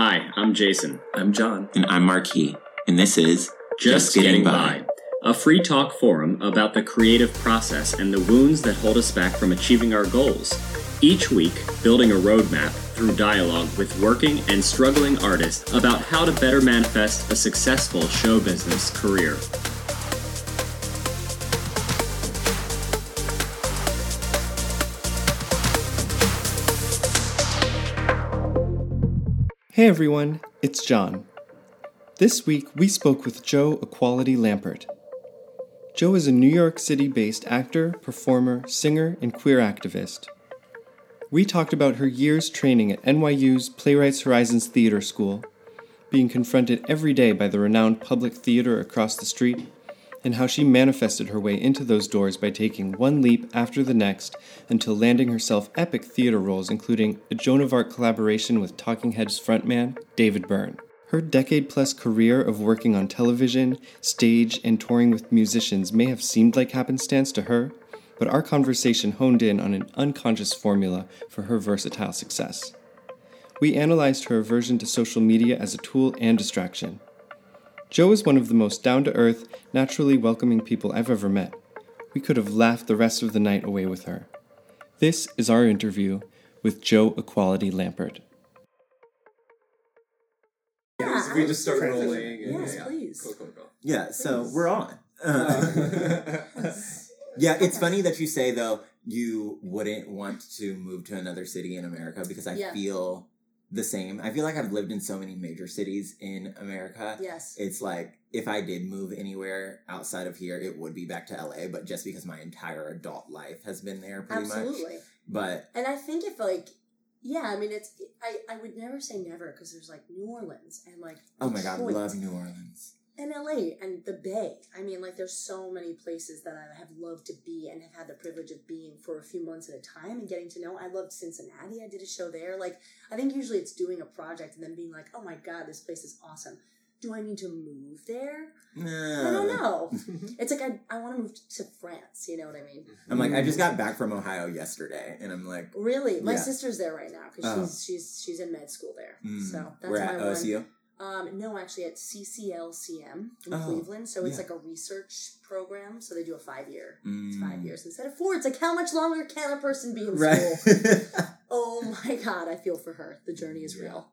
Hi, I'm Jason. I'm John. And I'm Marquis. And this is Just, Getting, by. a free talk forum about the creative process and the wounds that hold us back from achieving our goals. Each week, building a roadmap through dialogue with working and struggling artists about how to better manifest a successful show business career. Hey everyone, it's John. This week we spoke with Joe Equality Lampert. Joe is a New York City based actor, performer, singer, and queer activist. We talked about her years training at NYU's Playwrights Horizons Theater School, being confronted every day by the renowned public theater across the street, and how she manifested her way into those doors by taking one leap after the next until landing herself epic theater roles, including a Joan of Arc collaboration with Talking Heads frontman David Byrne. Her decade plus career of working on television, stage, and touring with musicians may have seemed like happenstance to her, but our conversation honed in on an unconscious formula for her versatile success. We analyzed her aversion to social media as a tool and distraction. Joe is one of the most down to earth, naturally welcoming people I've ever met. We could have laughed the rest of the night away with her. This is our interview with Joe Equality Lampert. Yeah, we just start rolling. And, yes, yeah. please. Cool, cool, cool. Yeah, so please. we're on. Oh. Uh, yeah, it's funny that you say though you wouldn't want to move to another city in America because I yeah. feel the same. I feel like I've lived in so many major cities in America. Yes. It's like if I did move anywhere outside of here, it would be back to LA, but just because my entire adult life has been there pretty much. Absolutely. much. But And I think if like yeah, I mean it's I, I would never say never because there's like New Orleans and like Oh my god, love New Orleans and LA and the Bay. I mean, like, there's so many places that I have loved to be and have had the privilege of being for a few months at a time and getting to know. I loved Cincinnati. I did a show there. Like, I think usually it's doing a project and then being like, oh my God, this place is awesome. Do I need to move there? No. I don't know. it's like I, I want to move to France. You know what I mean? I'm like I just got back from Ohio yesterday, and I'm like, really? My yeah. sister's there right now because oh. she's she's she's in med school there. Mm. So that's We're at OSU. One. Um, no, actually at CCLCM in oh, Cleveland. So it's yeah. like a research program. So they do a five year. Mm. It's five years instead of four. It's like how much longer can a person be in right. school? oh my god, I feel for her. The journey is yeah. real.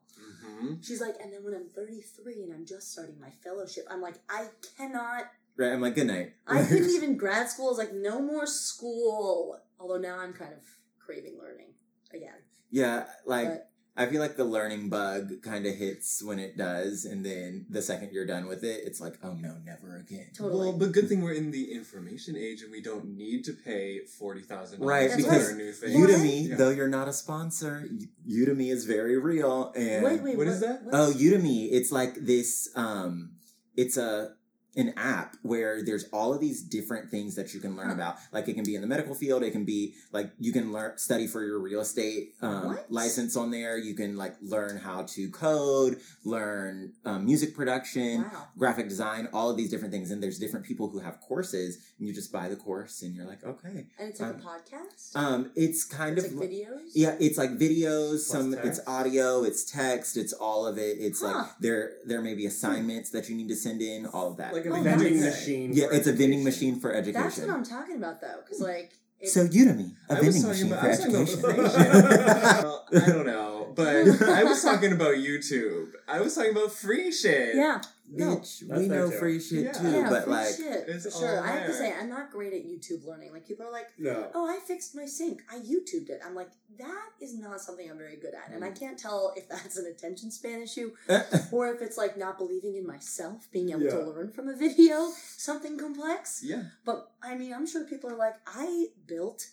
Mm-hmm. She's like, and then when I'm 33 and I'm just starting my fellowship, I'm like, I cannot. Right, I'm like, good night. I couldn't even grad school. is like, no more school. Although now I'm kind of craving learning again. Yeah, like. But, I feel like the learning bug kind of hits when it does, and then the second you're done with it, it's like, oh no, never again. Totally. Well, but good thing we're in the information age and we don't need to pay forty thousand dollars right because new thing. Udemy, yeah. though you're not a sponsor, Udemy is very real. And wait, wait, what, what is that? Oh, Udemy, it's like this. Um, it's a an app where there's all of these different things that you can learn about. Like it can be in the medical field, it can be like you can learn study for your real estate um, license on there. You can like learn how to code, learn um, music production, wow. graphic design, all of these different things. And there's different people who have courses, and you just buy the course, and you're like, okay. And it's like um, a podcast. Um, it's kind it's of like videos. Yeah, it's like videos. Plus some text. it's audio, it's text, it's all of it. It's huh. like there there may be assignments that you need to send in, all of that. Like a oh, vending machine. Yeah, it's a vending machine for education. That's what I'm talking about, though, because like. It, so Udemy, a vending machine about, for education. well, I don't know, but I was talking about YouTube. I was talking about free shit. Yeah, Bitch, no, we know free shit yeah. too, yeah, but like, shit, for sure. I have to say, I'm not great at YouTube learning. Like people are like, no. "Oh, I fixed my sink. I YouTubed it." I'm like, that is not something I'm very good at, and I mm. can't tell if that's an attention span issue or if it's like not believing in myself, being able yeah. to learn from a video something complex. Yeah. But I mean, I'm sure people are like, I built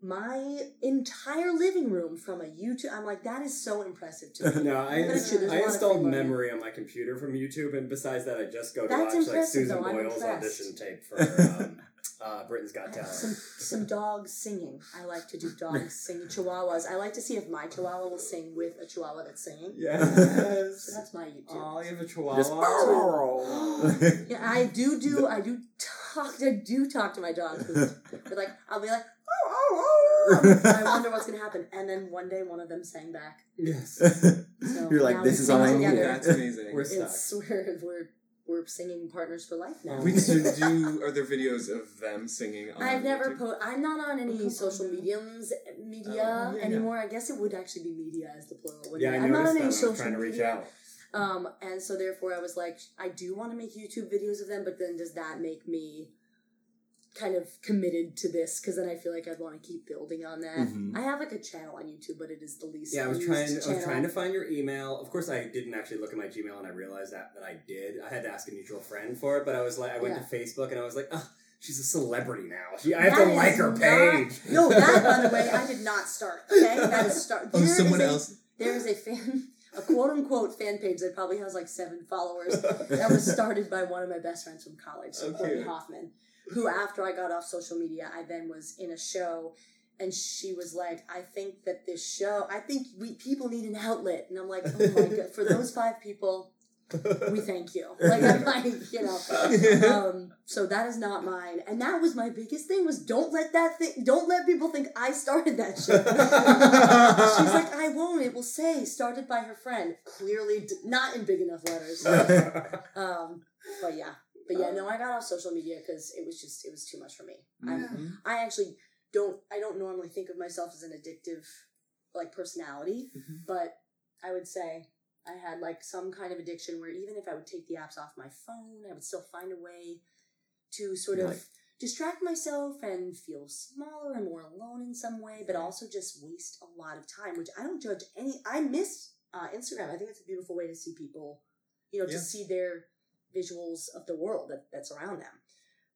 my entire living room from a YouTube. I'm like, that is so impressive to me. no, I, I installed memory on my computer from YouTube, and besides that, I just go to That's watch like Susan though, Boyle's audition tape for um, uh, Britain's Got Talent. Some some dogs singing. I like to do dogs singing chihuahuas. I like to see if my chihuahua will sing with a chihuahua that's singing. Yes, so that's my YouTube. Oh, you have a chihuahua. Just, yeah, I do do. I do talk. I do talk to my dogs. But like, I'll be like oh, I wonder what's gonna happen. And then one day, one of them sang back. Yes. So You're like, this is sing all I need. That's amazing. We're stuck. It's we're we're we're singing partners for life now. Wait, so do are there videos of them singing? On I've never YouTube? put. I'm not on any Okay. social mediums media Oh, yeah, anymore. I guess it would actually be media as the plural. wouldn't Yeah, I it? I'm not noticed on that. any I was social trying to reach media. out. Um, and so therefore I was like, I do want to make YouTube videos of them, but then does that make me kind of committed to this? Because then I feel like I'd want to keep building on that. Mhm. I have like a channel on YouTube, but it is the least. Yeah, I was trying. I was trying to find your email. Of course, I didn't actually look at my Gmail, and I realized that that I did. I had to ask a mutual friend for it, but I was like, I went Yeah. to Facebook, and I was like, oh, she's a celebrity now. She, I have That to like is her not- page. No, that by the way, I did not start. Okay, that is start. Oh, there is someone a- else. There is a fan, a quote unquote fan page that probably has like seven followers. that was started by one of my best friends from college, Oh, Courtney. Hoffman, who after I got off social media, I then was in a show, and she was like, "I think that this show, I think we people need an outlet," and I'm like, "Oh my god!" For those five people, we thank you. Like I'm like, you know. Um, so that is not mine, and that was my biggest thing: was don't let that thing, don't let people think I started that shit. She's like, I won't. It will say started by her friend. Clearly, d- not in big enough letters. Um, but yeah, but yeah, no, I got off social media because it was just it was too much for me. I'm, I actually don't. I don't normally think of myself as an addictive like personality, Mhm. but I would say I had like some kind of addiction where even if I would take the apps off my phone, I would still find a way to sort of Like- distract myself and feel smaller and more alone in some way, but also just waste a lot of time, which I don't judge any. I miss uh, Instagram. I think it's a beautiful way to see people, you know, Yeah. to see their visuals of the world that, that's around them.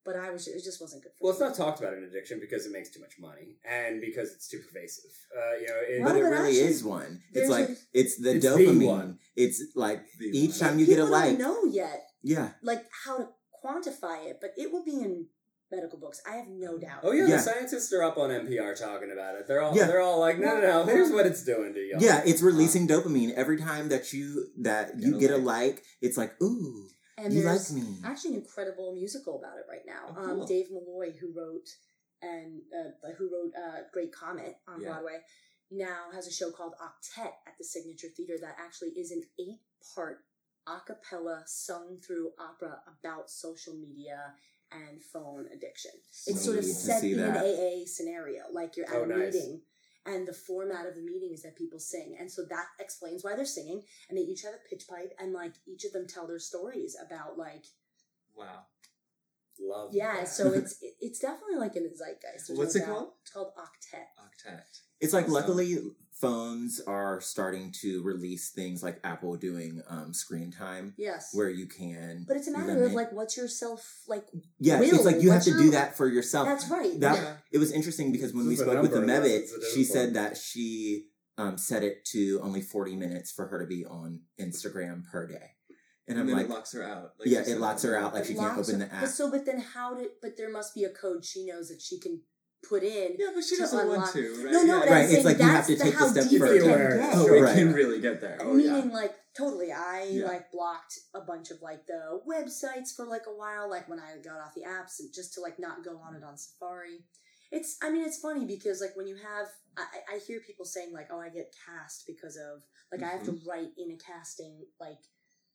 But I was, it just wasn't good for Well, me. it's not talked about in addiction because it makes too much money and because it's too pervasive. Uh, you know, it, But it really actually, is one. It's there's like a- it's the It's the dopamine. one. It's like The each one. time you get a People don't like. know yet, Yeah. like how to quantify it, but it will be in medical books. I have no doubt. Oh yeah, Yeah. the scientists are up on NPR talking about it. They're all Yeah. they're all like, no, no, no. Here's what it's doing to you. Yeah, it's releasing dopamine every time that you that you Get a get a like. It's like, ooh, and you like me. actually an incredible musical about it right now. Oh, cool. um, Dave Malloy, who wrote and uh, who wrote uh, Great Comet on Yeah. Broadway, now has a show called Octet at the Signature Theater that actually is an eight-part a cappella sung through opera about social media and phone addiction. It's sort of set in an. AA scenario, like you're at Oh, a nice. meeting. And the format of the meeting is that people sing. And so that explains why they're singing. And they each have a pitch pipe and like each of them tell their stories about like Wow. Love. yeah, that. so it's it's definitely like in the zeitgeist. There's What's no it doubt. called? It's called Octet. Octet. It's like Awesome. luckily phones are starting to release things like Apple doing um, screen time Yes, where you can. but it's a matter of like what's your self like. yeah, will, it's like you have to your- do that for yourself. That's right. That Yeah. it was interesting because when This we spoke with the number Mevit, she said that she um, set it to only forty minutes for her to be on Instagram per day, and And I'm like, it locks her out. like yeah, it locks her out, like she can't open her- the app. But so, but then how did? But there must be a code she knows that she can put in. Yeah, but she to doesn't want to, right? No, no, yeah. but Right, I'm it's saying like you have to the take the how step deep further. it can get. Oh, Right. it can really get there. Oh, Meaning, yeah. like, totally, I Yeah. like blocked a bunch of like the websites for like a while, like when I got off the apps, and just to like not go on it on Safari. It's, I mean, it's funny because like when you have, I, I I hear people saying like, oh, I get cast because of like I have Mm-hmm. to write in a casting like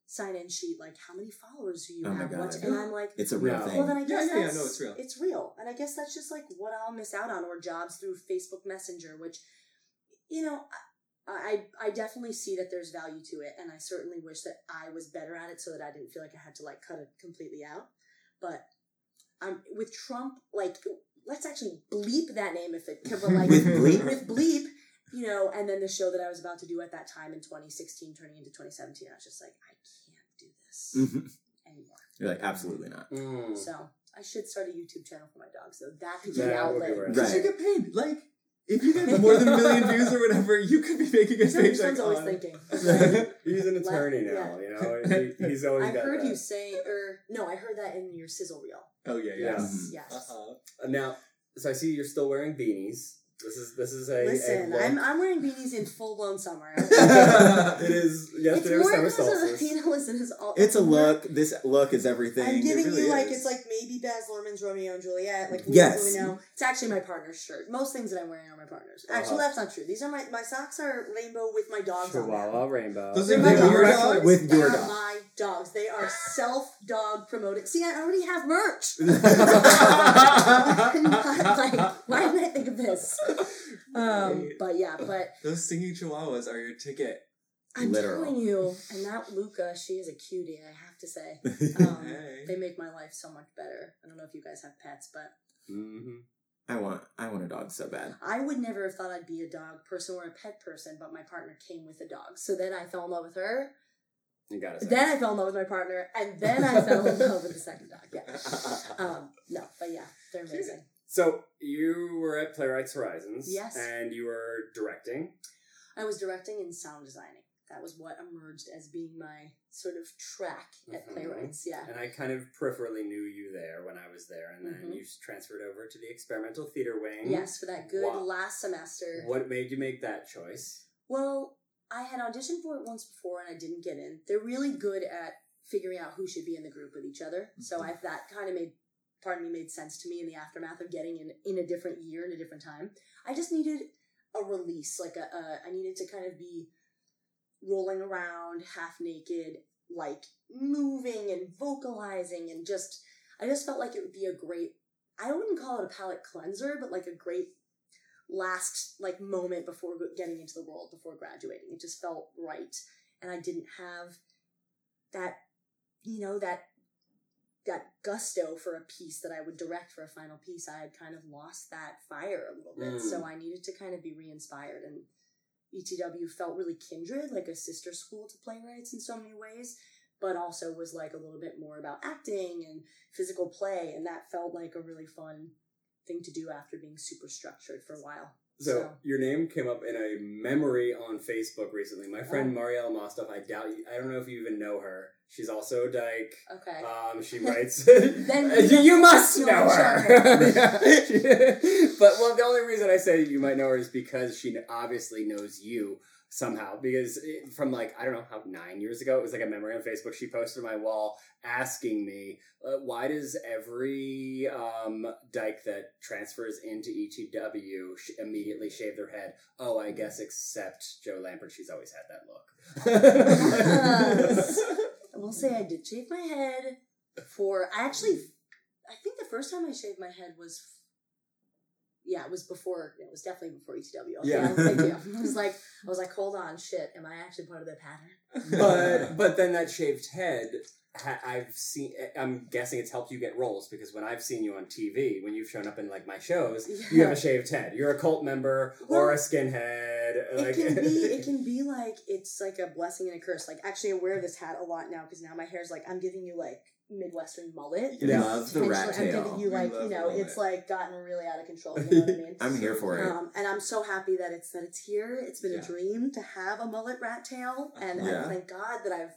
sign in sheet like how many followers do you Oh my have? What- God. and I'm like, it's a real No. thing. well, then I guess yeah, yeah, no, it's real. It's real, and I guess that's just like what I'll miss out on, or jobs through Facebook Messenger, which, you know, I I I definitely see that there's value to it, and I certainly wish that I was better at it so that I didn't feel like I had to like cut it completely out. But um, with Trump, like, let's actually bleep that name if it could, like With bleep? with bleep. You know, and then the show that I was about to do at that time in 2016, turning into 2017, I was just like, I can't do this Mhm. anymore. You're like, absolutely not. Mm. So I should start a YouTube channel for my dogs, So That could be an That would be outlet. right. Because Right. you get paid. Like, if you get more than a million views or whatever, you could be making a This paycheck one's always on- thinking. He's an attorney Yeah. now. You know, he, he's always I got heard that. you say, or no, I heard that in your sizzle reel. Oh, yeah, Yeah. yeah. Mhm. Yes. Uh-huh. Uh, Now, so I see you're still wearing beanies. This is this is a. Listen, a I'm. I'm wearing beanies in full blown summer. it is it's yesterday was summer because solstice. you know, listen, it's all. It's a look. This look is everything. I'm giving really you like is. it's like maybe Baz Luhrmann's Romeo and Juliet. Like we Yes. don't know. It's actually my partner's shirt. Most things that I'm wearing are my partner's. Actually, Uh-huh. that's not true. These are my my socks are rainbow with my dogs on them. Chihuahua rainbow. Those They're my With dogs. your dog? With They your are my dogs. They are self dog promoted. See, I already have merch. like, why didn't I think of this? Um, but yeah, but Those stinky chihuahuas are your ticket. I'm Literal. telling you, and that Luca, she is a cutie. I have to say, um, Hey. they make my life so much better. I don't know if you guys have pets, but hmm I want. I want a dog so bad. I would never have thought I'd be a dog person or a pet person. But my partner came with a dog, so then I fell in love with her. You gotta say. Then I fell in love with my partner, and then I fell in love with the second dog. Yeah. Um, no, but yeah, they're amazing. So you were at Playwrights Horizons. Yes. And you were directing. I was directing and sound designing. That was what emerged as being my sort of track at Mhm. Playwrights. Yeah. And I kind of peripherally knew you there when I was there, and then Mhm. you transferred over to the experimental theater wing. Yes, for that good Wow. last semester. What made you make that choice? Well, I had auditioned for it once before and I didn't get in. They're really good at figuring out who should be in the group with each other. So I that kind of made part of me made sense to me in the aftermath of getting in in a different year in a different time. I just needed a release, like a, a I needed to kind of be rolling around half naked, like moving and vocalizing and just I just felt like it would be a great I wouldn't call it a palate cleanser, but like a great last like moment before getting into the world before graduating it just felt right and i didn't have that you know that that gusto for a piece that i would direct for a final piece i had kind of lost that fire a little bit Mm. so i needed to kind of be re-inspired and etw felt really kindred like a sister school to playwrights in so many ways but also was like a little bit more about acting and physical play and that felt like a really fun thing to do after being super structured for a while. So, your name came up in a memory on Facebook recently. My friend Oh. Marielle Mostov, I doubt you, I don't know if you even know her. She's also dyke. okay. Um, she writes. Then you, you must know know her. but well, the only reason I say you might know her is because she obviously knows you somehow. Because it, from like I don't know how nine years ago, it was like a memory on Facebook. She posted my wall asking me, uh, "Why does every um, dyke that transfers into ETW sh- immediately shave their head?" Oh, I guess except Joe Lampert. She's always had that look. I will say I did shave my head for. I actually, I think the first time I shaved my head was. Yeah, it was before. It was definitely before ETW. Okay, Yeah. thank you. I was like, I was like, hold on, shit. Am I actually part of the pattern? but but then that shaved head i've seen eh, i'm guessing it's helped you get roles because when i've seen you on tv when you've shown up in like my shows you have a shaved head you're a cult member or a skinhead It like can be. It can be like it's like a blessing and a curse. Like actually, I wear this hat a lot now because now my hair's like I'm giving you like midwestern mullet. You Yeah. love the rat Potentially, I'm tail. giving you We like love you know it's like gotten really out of control. You know what I mean? I'm here for it. Um, and I'm so happy that it's that it's here. It's been Yeah. a dream to have a mullet rat tail, and Yeah. I thank God that I've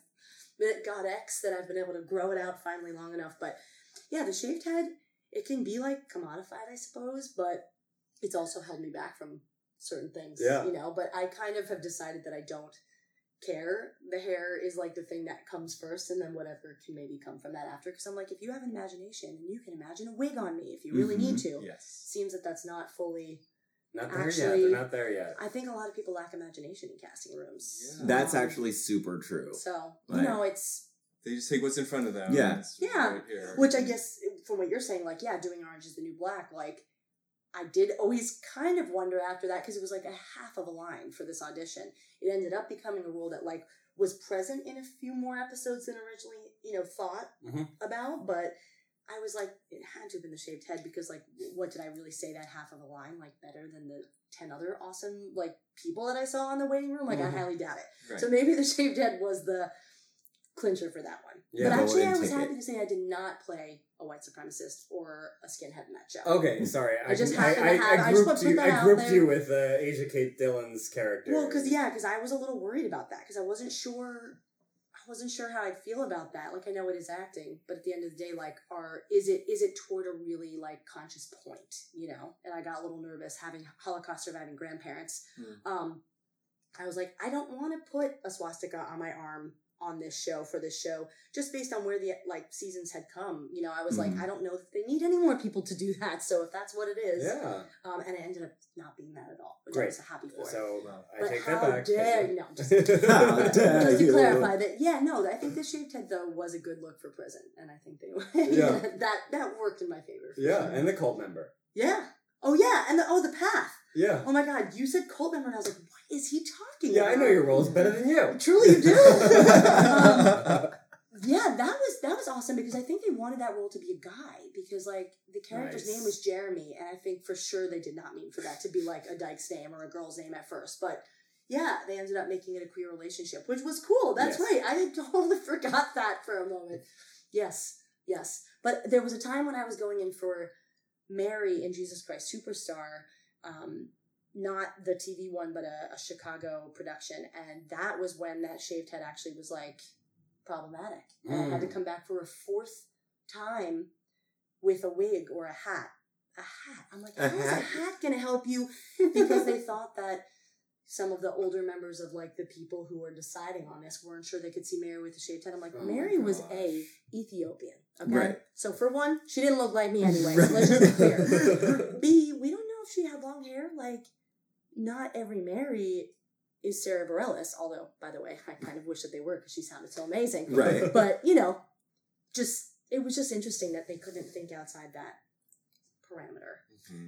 that God X that I've been able to grow it out finally long enough. But yeah, the shaved head it can be like commodified, I suppose, but it's also held me back from certain things. Yeah. you know. But I kind of have decided that I don't care. The hair is like the thing that comes first, and then whatever can maybe come from that after. Because I'm like, if you have an imagination, and you can imagine a wig on me if you really need to. Yes. Seems that that's not fully not there yet they're not there yet I think a lot of people lack imagination in casting rooms. Yeah. That's Um, actually super true. so. You know, it's They just take what's in front of them. Yeah. Yeah. right here. which I guess from what you're saying, like yeah, doing Orange is the New Black, like I did always kind of wonder after that because it was like a half of a line for this audition. It ended up becoming a role that like was present in a few more episodes than originally you know thought Mhm. about, but. I was like, it had to have been the shaved head because, like, what did I really say that half of a line like better than the ten other awesome like people that I saw in the waiting room? Like, I Mhm. highly doubt it. Right. So maybe the shaved head was the clincher for that one. Yeah. but actually, I was ticket. happy to say I did not play a white supremacist or a skinhead in that show. okay sorry i, I just I, I, have- I grouped you i grouped you with uh, asia kate dillon's character Well, because yeah, because I was a little worried about that because I wasn't sure. I wasn't sure how I'd feel about that. Like I know it is acting, but at the end of the day, like, are is it is it toward a really like conscious point, you know? And I got a little nervous having Holocaust surviving grandparents. Hmm. Um, I was like, I don't want to put a swastika on my arm on this show for this show just based on where the like seasons had come you know i was Mhm. like i don't know if they need any more people to do that so if that's what it is Yeah. um, and it ended up not being that at all which Great. i was happy for So I but take how that back. dare you no just, dare just to you. clarify that yeah no i think the shaved head though was a good look for prison and i think they Yeah. that that worked in my favor Yeah, sure. and the cult member. yeah oh yeah and the oh the path Yeah. oh my god you said cult member and i was like is he talking Yeah, about I know your roles better than you. Truly, you do. Um, yeah, that was that was awesome because I think they wanted that role to be a guy because like the character's Nice. name was Jeremy, and I think for sure they did not mean for that to be like a dyke's name or a girl's name at first, but. Yeah, they ended up making it a queer relationship, which was cool. That's Yes. right. I had totally forgot that for a moment. Yes, yes. But there was a time when I was going in for Mary in Jesus Christ Superstar, um, not the TV one, but a, a Chicago production, and that was when that shaved head actually was like problematic, and I had to Mm. come back for a fourth time with a wig or a hat. A hat. I'm like, A how is a hat? hat going to help you? Because they thought that some of the older members of like the people who were deciding on this weren't sure they could see Mary with a shaved head. I'm like, Oh Mary was a Ethiopian. Okay. Right. So for one, she didn't look like me anyway. So let's just be clear. B, we don't know if she had long hair. Like, not every Mary is Sara Bareilles. Although, by the way, I kind of wish that they were because she sounded so amazing. Right. But you know, just it was just interesting that they couldn't think outside that parameter.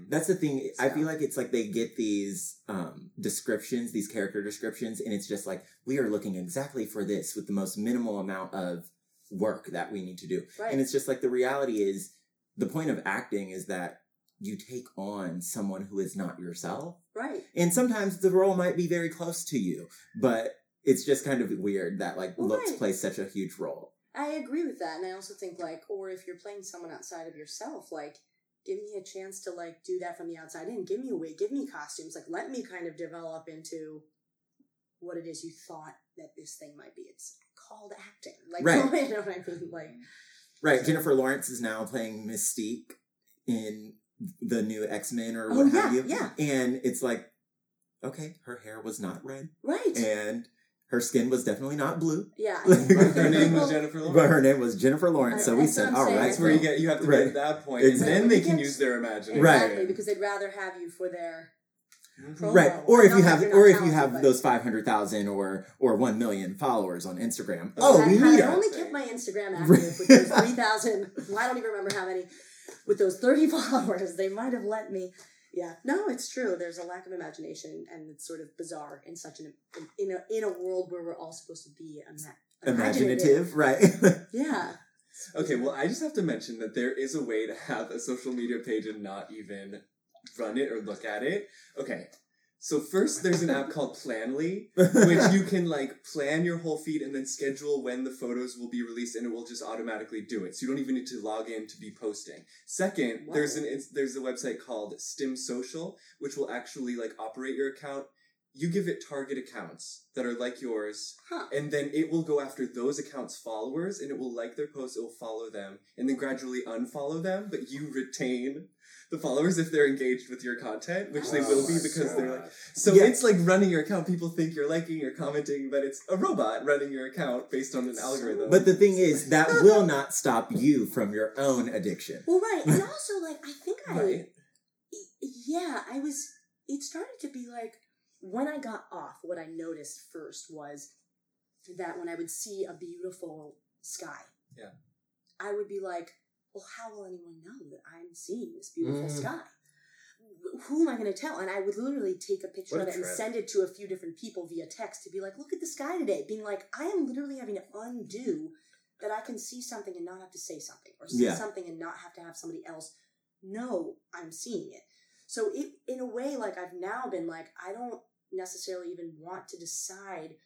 That's the thing. I feel like it's like they get these um, descriptions, these character descriptions, and it's just like we are looking exactly for this with the most minimal amount of work that we need to do. Right. And it's just like the reality is the point of acting is that you take on someone who is not yourself. Right. And sometimes the role might be very close to you, but it's just kind of weird that like looks Right. plays such a huge role. I agree with that, and I also think like, or if you're playing someone outside of yourself, like, give me a chance to like do that from the outside in. Give me a wig, give me costumes, like, let me kind of develop into what it is you thought that this thing might be. It's called acting, like, Right. you know what I mean? Like, Right. Jennifer Lawrence is now playing Mystique in the new X Men or Oh, what have you. yeah. And it's like, okay, her hair was not red, right? and her skin was definitely not blue, yeah, I Her think both Her name was people- Jennifer but Lawrence. her name was Jennifer Lawrence. So we said, I'm all saying. right. That's where you get you have to Right. get to that point, Exactly. and then they can use their imagination. Right. Exactly, because they'd rather have you for their mm-hmm. promo. Right, or if Not you that have, you're or if you have those five hundred thousand or or one million followers on Instagram. Oh, Oh, we need I only kept my Instagram active with those 3,000. well, I don't even remember how many. With those 30 followers, they might have let me. Yeah, no, it's true. There's a lack of imagination, and it's sort of bizarre in such an in, in a in a world where we're all supposed to be ima- Imaginative, right? Yeah, Okay, well, I just have to mention that there is a way to have a social media page and not even run it or look at it. Okay, so first there's an app called Planoly, which you can like plan your whole feed and then schedule when the photos will be released, and it will just automatically do it. So you don't even need to log in to be posting. Second, Wow. there's an it's, there's a website called Stim Social, which will actually like operate your account. You give it target accounts that are like yours, huh? and then it will go after those accounts' followers, and it will like their posts, it will follow them, and then gradually unfollow them, but you retain the followers if they're engaged with your content, which they Oh will be my because they're like. So Yeah. it's like running your account. People think you're liking or commenting, but it's a robot running your account based on an algorithm. but the thing is, that will not stop you from your own addiction. Well, right, and also like I think I right? yeah, I was. It started to be like when I got off. What I noticed first was that when I would see a beautiful sky, Yeah. I would be like, "Well, how will anyone know that I'm seeing this beautiful Mm. sky? Who am I going to tell?" And I would literally take a picture What of it and send it to a few different people via text to be like, "Look at the sky today," being like, "I am literally having to undo." That I can see something and not have to say something, or see Yeah. something and not have to have somebody else know I'm seeing it. So it, in a way, like I've now been like, I don't necessarily even want to decide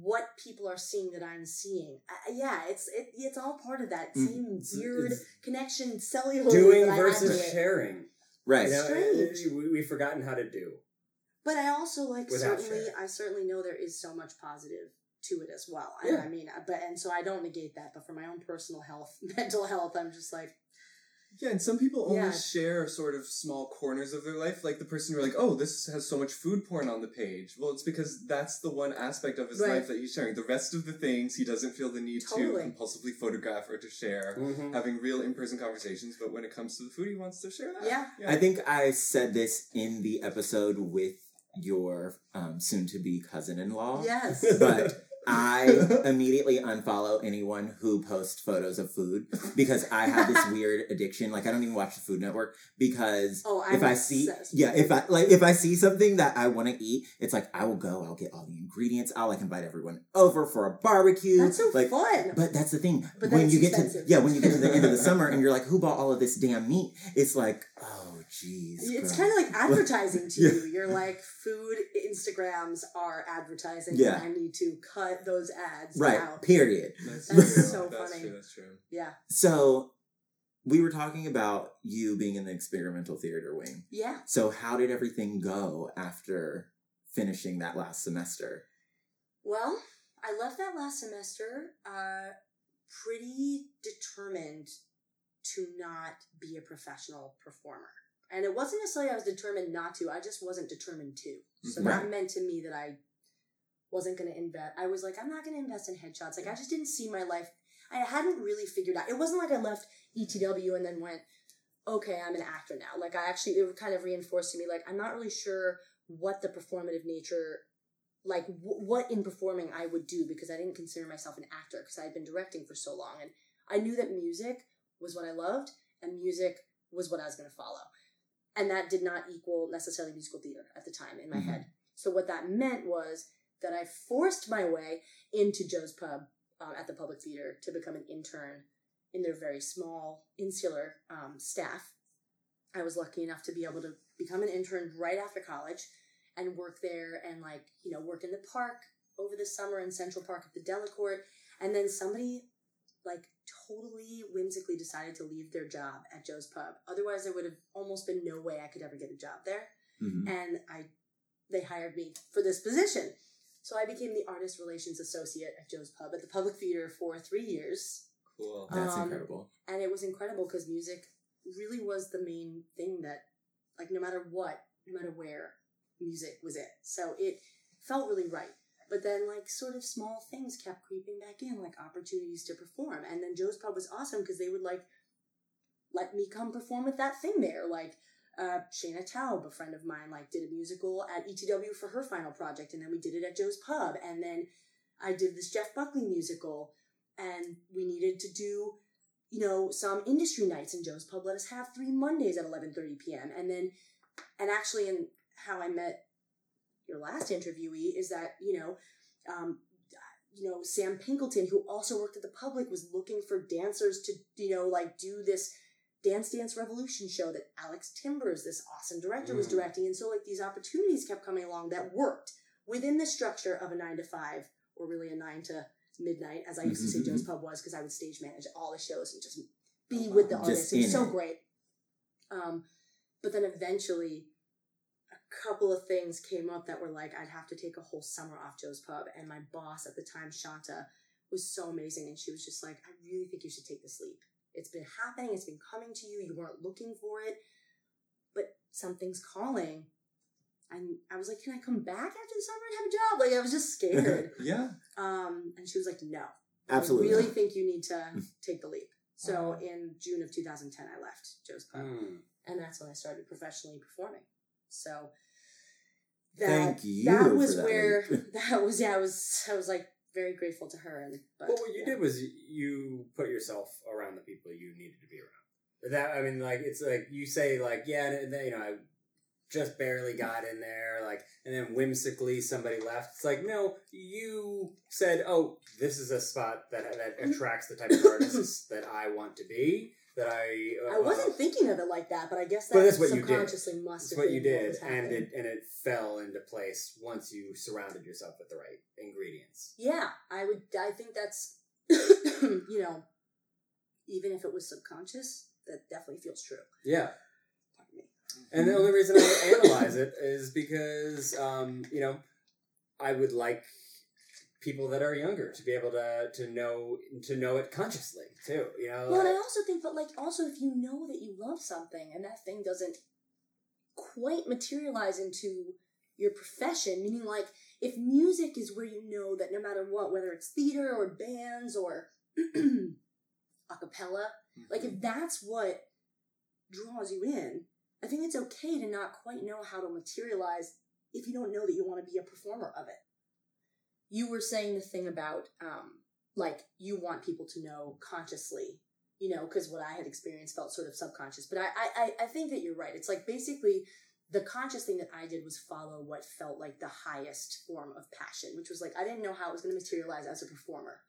what people are seeing that I'm seeing. I, yeah, it's it, it's all part of that Mm. same It's- weird it's- connection, cellular Doing that I have versus to it. sharing. Right. You know, Strange. we, we've forgotten how to do. But I also like Without certainly, sharing. I certainly know there is so much positive to it as well. And Yeah. I mean, but and so I don't negate that. But for my own personal health, mental health, I'm just like, Yeah, and some people only Yeah. share sort of small corners of their life. Like the person who are like, oh, this has so much food porn on the page. Well, it's because that's the one aspect of his Right. life that he's sharing. The rest of the things he doesn't feel the need Totally. to compulsively photograph or to share. Mhm. Having real in person conversations, but when it comes to the food, he wants to share that. Yeah. I think I said this in the episode with your um, soon to be cousin in law. Yes. But I immediately unfollow anyone who posts photos of food because I have this weird addiction. Like I don't even watch the Food Network because Oh, if I see obsessed. yeah, if I like if I see something that I want to eat, it's like I will go, I'll get all the ingredients, I'll like invite everyone over for a barbecue. That's so like fun. but that's the thing. But when that's you get to yeah, when you get to the end of the summer and you're like, who bought all of this damn meat? It's like, oh jeez. It's kind of like advertising to Yeah. you. You're like, food Instagrams are advertising. Yeah. And I need to cut those ads right. out. Period. That's, That's true. so that's funny. true. That's true. Yeah. So we were talking about you being in the experimental theater wing. Yeah. So how did everything go after finishing that last semester? Well, I left that last semester uh, pretty determined to not be a professional performer. And it wasn't necessarily I was determined not to, I just wasn't determined to. So Mhm. that meant to me that I wasn't going to invest. I was like, I'm not going to invest in headshots. Like, I just didn't see my life. I hadn't really figured out. It wasn't like I left ETW and then went, okay, I'm an actor now. Like, I actually, it kind of reinforced to me, like, I'm not really sure what the performative nature like w- what in performing I would do because I didn't consider myself an actor because I had been directing for so long and I knew that music was what I loved and music was what I was going to follow. And that did not equal necessarily musical theater at the time in my Mhm. head. So what that meant was that I forced my way into Joe's Pub um, at the Public Theater to become an intern in their very small insular um, staff. I was lucky enough to be able to become an intern right after college and work there and like you know work in the park over the summer in Central Park at the Delacorte, and then somebody like totally whimsically decided to leave their job at Joe's Pub. Otherwise, there would have almost been no way I could ever get a job there, Mhm. and I they hired me for this position. So I became the artist relations associate at Joe's Pub at the Public Theater for three years, Cool. That's um, incredible. and it was incredible because music really was the main thing that like no matter what no matter where music was it so it felt really right but then like sort of small things kept creeping back in like opportunities to perform. And then joe's pub was awesome because they would like let me come perform with that thing there. Like uh, Shaina Taub, a friend of mine, like did a musical at ETW for her final project, and then we did it at Joe's Pub, and then I did this Jeff Buckley musical, and we needed to do you know, some industry nights in Joe's Pub. Let us have three Mondays at 11:30 p.m. And then, and actually, in how I met your last interviewee is that you know, um, you know, Sam Pinkleton, who also worked at the Public, was looking for dancers to you know like do this Dance Dance Revolution show that Alex Timbers, this awesome director, was Mm. directing, and so like these opportunities kept coming along that worked within the structure of a nine to five, or really a nine to midnight, as I used to say Mhm, Joe's Pub was, because I would stage manage all the shows and just be Oh, with the artists. It was so it. great. Um, but then eventually, couple of things came up that were like, I'd have to take a whole summer off Joe's Pub. And my boss at the time, Shanta, was so amazing. And she was just like, I really think you should take this leap. It's been happening, it's been coming to you. You weren't looking for it, but something's calling. And I was like, Can I come back after the summer and have a job? Like, I was just scared. yeah. um, and she was like, No. Absolutely. I really not. think you need to take the leap. So Wow. in June of 2010, I left Joe's Pub, Mm. and that's when I started professionally performing. So that Thank you that was that where that was. Yeah, I was I was like very grateful to her. And but what you yeah. did was you put yourself around the people you needed to be around. That I mean, like it's like you say, like yeah, and then, you know, I just barely got in there, like, and then whimsically somebody left. It's like no, you said, oh, this is a spot that that mm-hmm. attracts the type of artists that I want to be. That I uh, I wasn't thinking of it like that, but I guess that But that's what you did. subconsciously must That's what you did, was and it and it fell into place once you surrounded yourself with the right ingredients. Yeah, I would. I think that's you know, even if it was subconscious, that definitely feels true. Yeah. And the only reason I analyze it is because, um, you know, I would like people that are younger to be able to to know to know it consciously too. You know. Well, and I also think, but like, also if you know that you love something and that thing doesn't quite materialize into your profession, meaning like if music is where you know that no matter what, whether it's theater or bands or a cappella, mm-hmm. like if that's what draws you in, I think it's okay to not quite know how to materialize if you don't know that you want to be a performer of it. You were saying the thing about um, like you want people to know consciously, you know, because what I had experienced felt sort of subconscious. But I, I I think that you're right. It's like basically the conscious thing that I did was follow what felt like the highest form of passion, which was like I didn't know how it was going to materialize as a performer.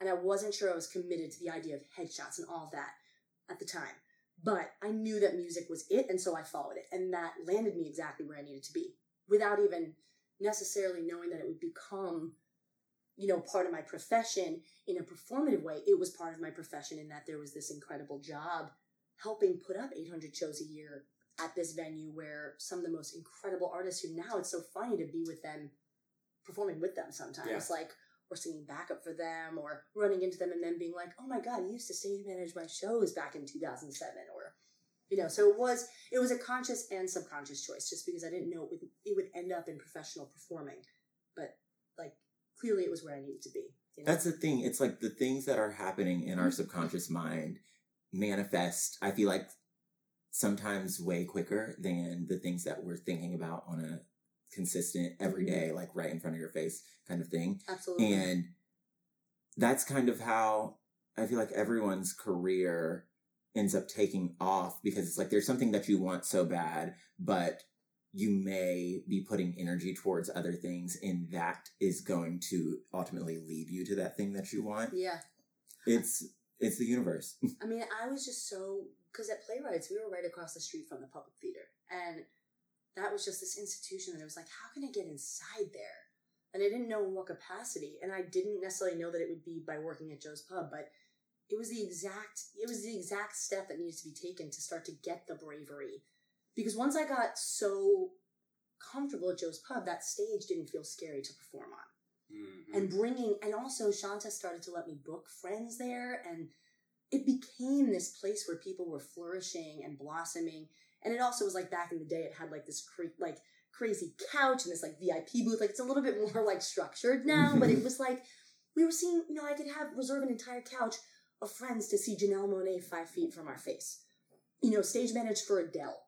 And I wasn't sure I was committed to the idea of headshots and all of that at the time. But I knew that music was it, and so I followed it. And that landed me exactly where I needed to be without even necessarily knowing that it would become, you know, part of my profession in a performative way. It was part of my profession in that there was this incredible job helping put up 800 shows a year at this venue where some of the most incredible artists who now it's so funny to be with them performing with them sometimes yeah. like or singing backup for them or running into them and then being like oh my god you used to stage manage my shows back in 2007 or you know so it was it was a conscious and subconscious choice just because i didn't know it would it would end up in professional performing. But like clearly it was where i needed to be you know? that's the thing. It's like the things that are happening in our subconscious mind manifest i feel like sometimes way quicker than the things that we're thinking about on a consistent everyday mm-hmm. like right in front of your face kind of thing. Absolutely. And that's kind of how i feel like everyone's career ends up taking off because it's like there's something that you want so bad but you may be putting energy towards other things and that is going to ultimately lead you to that thing that you want yeah it's it's the universe i mean i was just so because at Playwrights, we were right across the street from the public theater. And that was just this institution that I was like, how can I get inside there? And I didn't know in what capacity. And I didn't necessarily know that it would be by working at Joe's Pub, but it was the exact it was the exact step that needs to be taken to start to get the bravery. Because once I got so comfortable at Joe's Pub, that stage didn't feel scary to perform on. Mm-hmm. And bringing, and also Shanta started to let me book friends there and it became this place where people were flourishing and blossoming. And it also was like back in the day, it had like this cre- like crazy couch and this like VIP booth. Like it's a little bit more like structured now, but it was like we were seeing. You know, I could have reserve an entire couch of friends to see Janelle Monáe five feet from our face. You know, stage managed for Adele.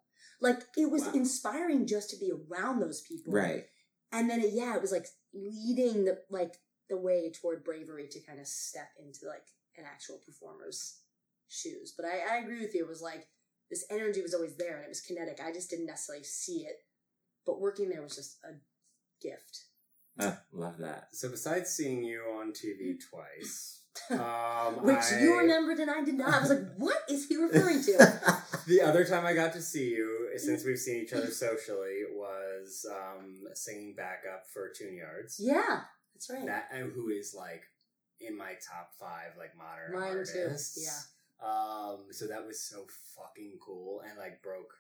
Like it was wow. inspiring just to be around those people, right? And then it, yeah, it was like leading the like the way toward bravery to kind of step into like an actual performer's shoes. But I, I agree with you. It was like this energy was always there and it was kinetic. I just didn't necessarily see it. But working there was just a gift. Ah, love that. So besides seeing you on TV twice, um, which I... you remembered and I did not, I was like, "What is he referring to?" the other time I got to see you, since we've seen each other socially, was um, singing backup for Tune Yards. Yeah, that's right. That who is like in my top five like modern Mine artists. Too. Yeah. Um, so that was so fucking cool and like broke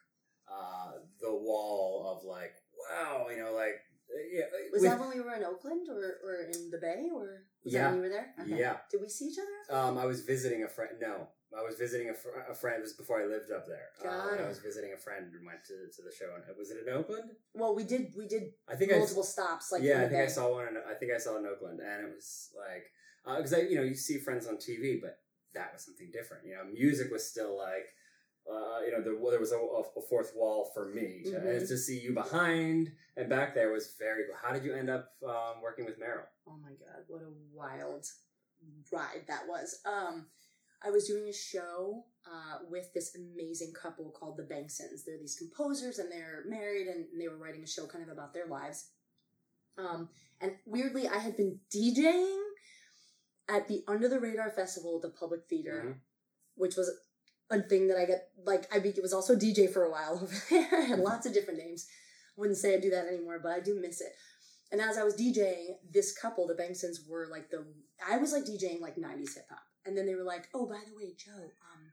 uh the wall of like wow, you know, like yeah. Was with, that when we were in Oakland or, or in the Bay or was yeah. that when you were there? Okay. Yeah. Did we see each other? Um, I was visiting a friend. No, I was visiting a, fr- a friend. It was before I lived up there. Got um, I was visiting a friend and went to, to the show. And was it in Oakland? Well, we did. We did. I think multiple I, stops. Like yeah, I think Bay. I saw one. In, I think I saw in Oakland, and it was like because uh, I, you know, you see friends on TV, but that was something different. You know, music was still like, uh, you know, there, there was a, a, fourth wall for me, to, mm-hmm. and to see you behind and back there was very cool. How did you end up um, working with Merrill? Oh my god, what a wild ride that was! Um, I was doing a show uh, with this amazing couple called the Bengsons. They're these composers, and they're married, and they were writing a show kind of about their lives. Um, and weirdly, I had been DJing at the Under the Radar Festival at the Public Theater, mm-hmm. which was a thing that I get like I be, was also DJ for a while over there. I had lots of different names. Wouldn't say I do that anymore, but I do miss it. And as I was DJing, this couple, the Bengsons, were like the I was like DJing like '90s hip hop, and then they were like, "Oh, by the way, Joe, um,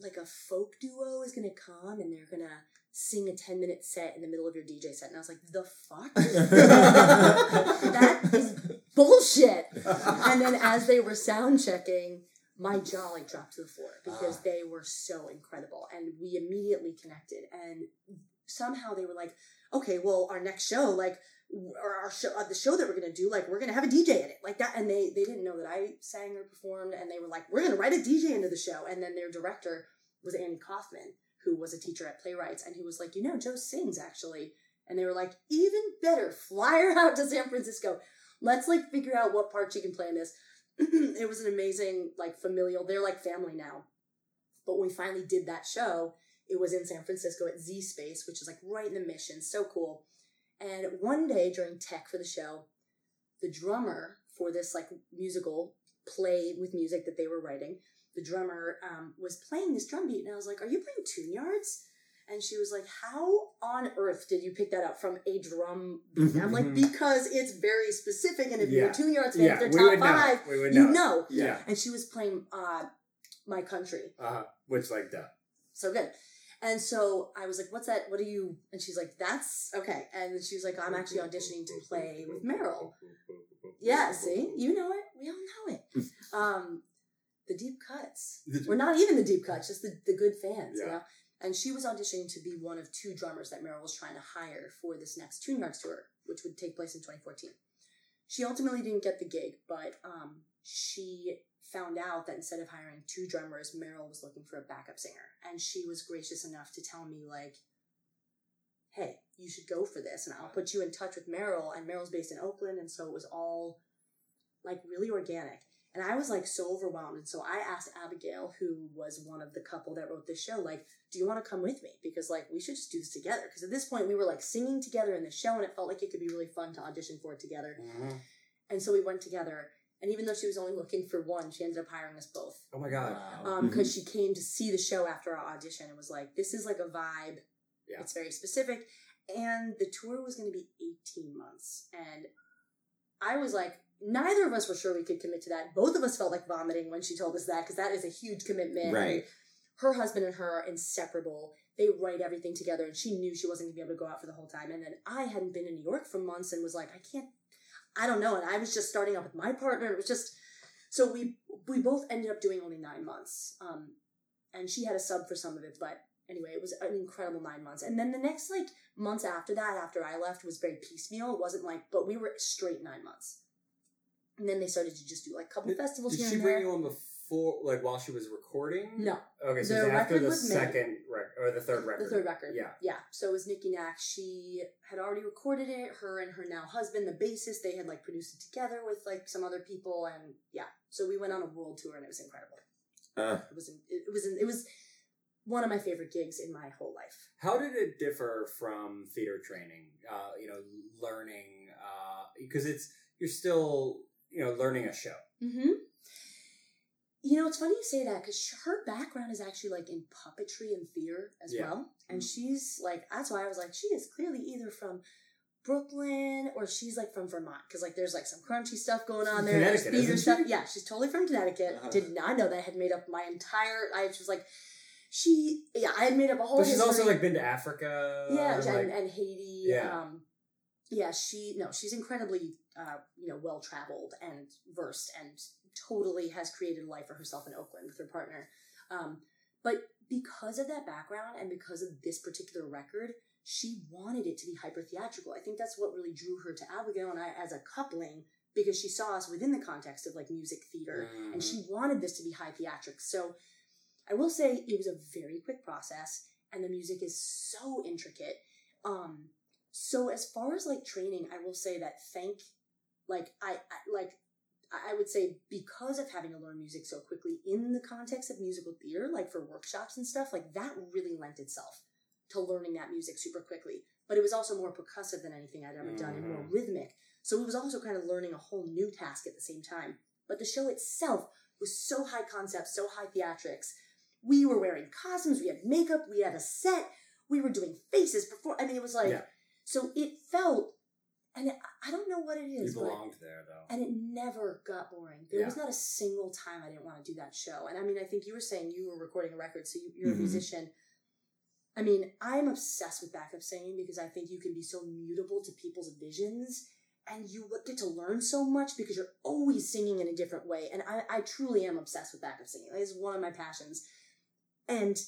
like a folk duo is gonna come, and they're gonna sing a 10 minute set in the middle of your DJ set. And I was like, the fuck? that is bullshit. And then as they were sound checking, my jaw like dropped to the floor because they were so incredible. And we immediately connected. And somehow they were like, okay, well, our next show, like, or our show, uh, the show that we're gonna do, like, we're gonna have a DJ in it, like that. And they they didn't know that I sang or performed, and they were like, we're gonna write a DJ into the show. And then their director was Andy Kaufman, who was a teacher at Playwrights, and he was like, you know, Joe sings actually. And they were like, even better, fly her out to San Francisco. Let's like figure out what part she can play in this. it was an amazing, like familial. They're like family now. But when we finally did that show, it was in San Francisco at Z Space, which is like right in the mission. So cool. And one day during tech for the show, the drummer for this like musical play with music that they were writing, the drummer um, was playing this drum beat, and I was like, "Are you playing tune yards?" And she was like, "How on earth did you pick that up from a drum beat?" I'm like, "Because it's very specific, and if you're Yeah. a tune yards fan, Yeah, if they're top know. five, would you know. know." Yeah. And she was playing uh, "My Country," Uh, which like duh. so good. And so I was like, "What's that? What are you?" And she's like, "That's okay." And she was like, "I'm actually auditioning to play with Merrill." Yeah, see, you know it. We all know it. Um, the deep cuts. We're not even the deep cuts, just the, the good fans, you know. And she was auditioning to be one of two drummers that Merrill was trying to hire for this next Tune tour, which would take place in 2014. She ultimately didn't get the gig, but um, she found out that instead of hiring two drummers, Merrill was looking for a backup singer, and she was gracious enough to tell me like, "Hey, you should go for this, and I'll put you in touch with Merrill." And Merrill's based in Oakland, and so it was all like really organic. And I was like so overwhelmed. And so I asked Abigail, who was one of the couple that wrote this show, like, do you want to come with me? Because like we should just do this together. Because at this point we were like singing together in the show and it felt like it could be really fun to audition for it together. Mhm. And so we went together. And even though she was only looking for one, she ended up hiring us both. Oh my god. Wow. Um, because she came to see the show after our audition and was like, this is like a vibe. Yeah. It's very specific. And the tour was going to be 18 months. And I was like, neither of us were sure we could commit to that. Both of us felt like vomiting when she told us that because that is a huge commitment. Right. Her husband and her are inseparable. They write everything together, and she knew she wasn't going to be able to go out for the whole time. And then I hadn't been in New York for months and was like, I can't, I don't know. And I was just starting up with my partner. It was just, so we we both ended up doing only nine months. Um, and she had a sub for some of it, but anyway, it was an incredible nine months. And then the next like months after that, after I left, was very piecemeal. It wasn't like, but we were straight nine months. And then they started to just do like a couple festivals Did here she and bring there. you on before, like while she was recording? No, Okay, so The it's after the was second record or the third record. the third record. Yeah. yeah. So it was Nikki Nack. She had already recorded it. Her and her now husband, the bassist, they had like produced it together with like some other people, and yeah. So we went on a world tour, and it was incredible. Uh, It was it was it was one of my favorite gigs in my whole life. How did it differ from theater training? Uh, you know, learning because it's you're still you know learning a show. Mm-hmm. You know, it's funny you say that because her background is actually like in puppetry and theater as Yeah. well. And she's like, that's why I was like, she is clearly either from Brooklyn or she's like from Vermont because like there's like some crunchy stuff going on there. There's theater stuff. Yeah, she's totally from Connecticut. Uh-huh. Did not know that. I had made up my entire. I was like, she. Yeah, I had made up a whole. But she's also like been to Africa. Yeah, like- and, and Haiti. Yeah. Um, yeah, she no, she's incredibly uh, you know well traveled and versed, and totally has created a life for herself in Oakland with her partner. Um, but because of that background and because of this particular record, she wanted it to be hyper theatrical. I think that's what really drew her to Abigail and I as a coupling because she saw us within the context of like music theater and Mhm. she wanted this to be high theatrics. So I will say it was a very quick process and the music is so intricate. Um so as far as like training, I will say that thank like I, I like I would say because of having to learn music so quickly in the context of musical theater, like for workshops and stuff, like that really lent itself to learning that music super quickly. But it was also more percussive than anything I'd ever done and more Mhm. rhythmic. So it was also kind of learning a whole new task at the same time. But the show itself was so high concept, so high theatrics. We were wearing costumes, we had makeup, we had a set, we were doing faces before. I mean, it was like, Yeah. so it felt, and I- don't know what it is. you is, but belonged there though. and it never got boring. There was not a single time I didn't want to do that show. And I mean, I think you were saying you were recording a record, so you, you're Mhm. a musician. I mean, I'm obsessed with backup singing because I think you can be so mutable to people's visions and you get to learn so much because you're always singing in a different way. And I, I truly am obsessed with backup singing. It's one of my passions. And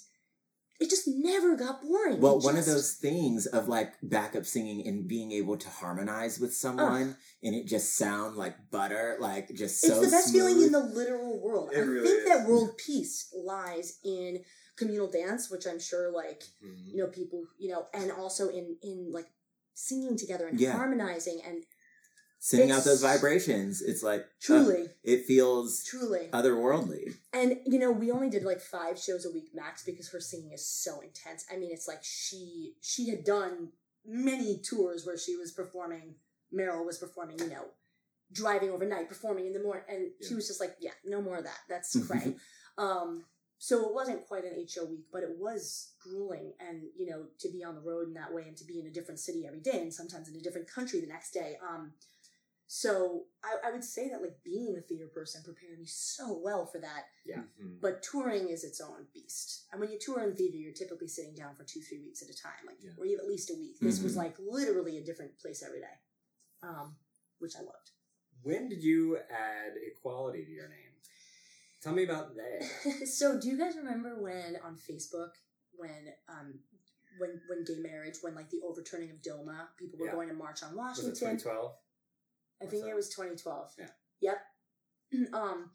it just never got boring. Well, It one of those things of like backup singing and being able to harmonize with someone and it just sound like butter, like just so it's the best smooth. feeling in the literal world. It I really think is. that world peace lies in communal dance, which I'm sure like Mhm. you know people you know, and also in in like singing together and Yeah. harmonizing and Sending out those vibrations. It's like uh, truly, it feels truly. otherworldly. And you know, we only did like five shows a week max because her singing is so intense. I mean, it's like she she had done many tours where she was performing. Merrill was performing, you know, driving overnight, performing in the morning, and she was just like, "Yeah, no more of that. That's cray." um, so it wasn't quite an eight show week, but it was grueling, and you know, to be on the road in that way and to be in a different city every day, and sometimes in a different country the next day. Um, so I, I would say that like being a theater person prepared me so well for that. Mhm. But touring is its own beast. And when you tour in theater, you're typically sitting down for two, three weeks at a time, like Yeah. or even at least a week. This was Mhm. like literally a different place every day, um, which I loved. When did you add equality to your name? Tell me about that. so, do you guys remember when on Facebook, when um, when when gay marriage, when like the overturning of DOMA, people were Yeah. going to march on Was it Washington? 2012? I think it was 2012. Yeah. Yep. um,